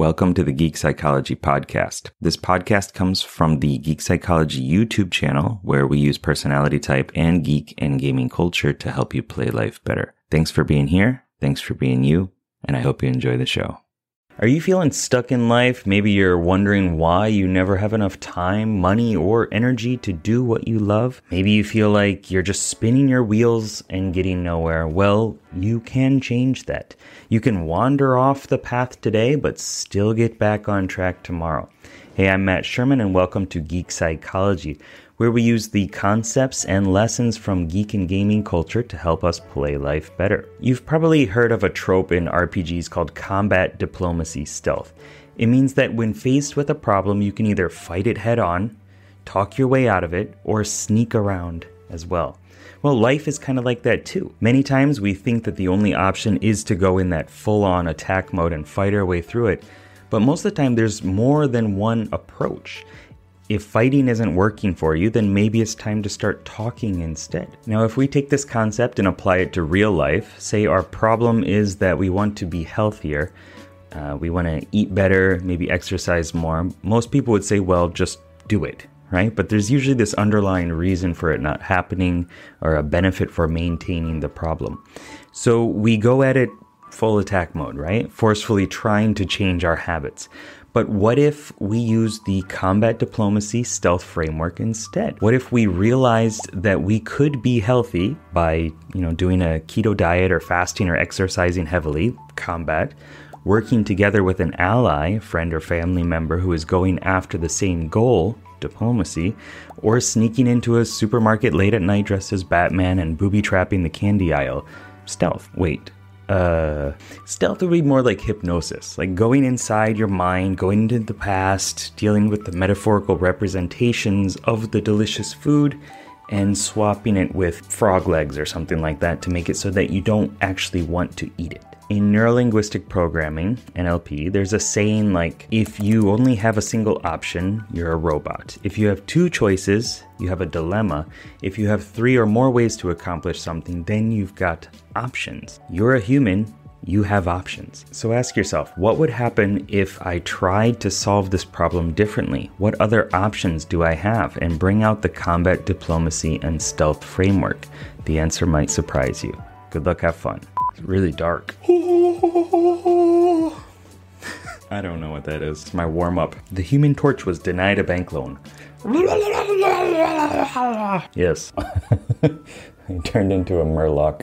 Welcome to the Geek Psychology Podcast. This podcast comes from the Geek Psychology YouTube channel, where we use personality type and geek and gaming culture to help you play life better. Thanks for being here. Thanks for being you. And I hope you enjoy the show. Are you feeling stuck in life? Maybe you're wondering why you never have enough time, money, or energy to do what you love. Maybe you feel like you're just spinning your wheels and getting nowhere. Well, you can change that. You can wander off the path today, but still get back on track tomorrow. Hey, I'm Matt Sherman, and welcome to Geek Psychology where we use the concepts and lessons from geek and gaming culture to help us play life better. You've probably heard of a trope in RPGs called combat diplomacy stealth. It means that when faced with a problem, you can either fight it head on, talk your way out of it, or sneak around as well. Well, life is kind of like that too. Many times we think that the only option is to go in that full on attack mode and fight our way through it, but most of the time there's more than one approach. If fighting isn't working for you, then maybe it's time to start talking instead. Now, if we take this concept and apply it to real life, say our problem is that we want to be healthier, uh, we want to eat better, maybe exercise more, most people would say, well, just do it, right? But there's usually this underlying reason for it not happening or a benefit for maintaining the problem. So we go at it full attack mode, right? Forcefully trying to change our habits. But what if we use the combat diplomacy stealth framework instead? What if we realized that we could be healthy by, you know, doing a keto diet or fasting or exercising heavily, combat, working together with an ally, friend or family member who is going after the same goal, diplomacy, or sneaking into a supermarket late at night dressed as Batman and booby trapping the candy aisle, stealth. Wait, uh, stealth would be more like hypnosis, like going inside your mind, going into the past, dealing with the metaphorical representations of the delicious food, and swapping it with frog legs or something like that to make it so that you don't actually want to eat it. In neurolinguistic programming, NLP, there's a saying like if you only have a single option, you're a robot. If you have two choices, you have a dilemma. If you have three or more ways to accomplish something, then you've got options. You're a human, you have options. So ask yourself, what would happen if I tried to solve this problem differently? What other options do I have? And bring out the combat diplomacy and stealth framework. The answer might surprise you. Good luck, have fun. It's really dark. I don't know what that is. It's my warm up. The human torch was denied a bank loan. yes. he turned into a murloc.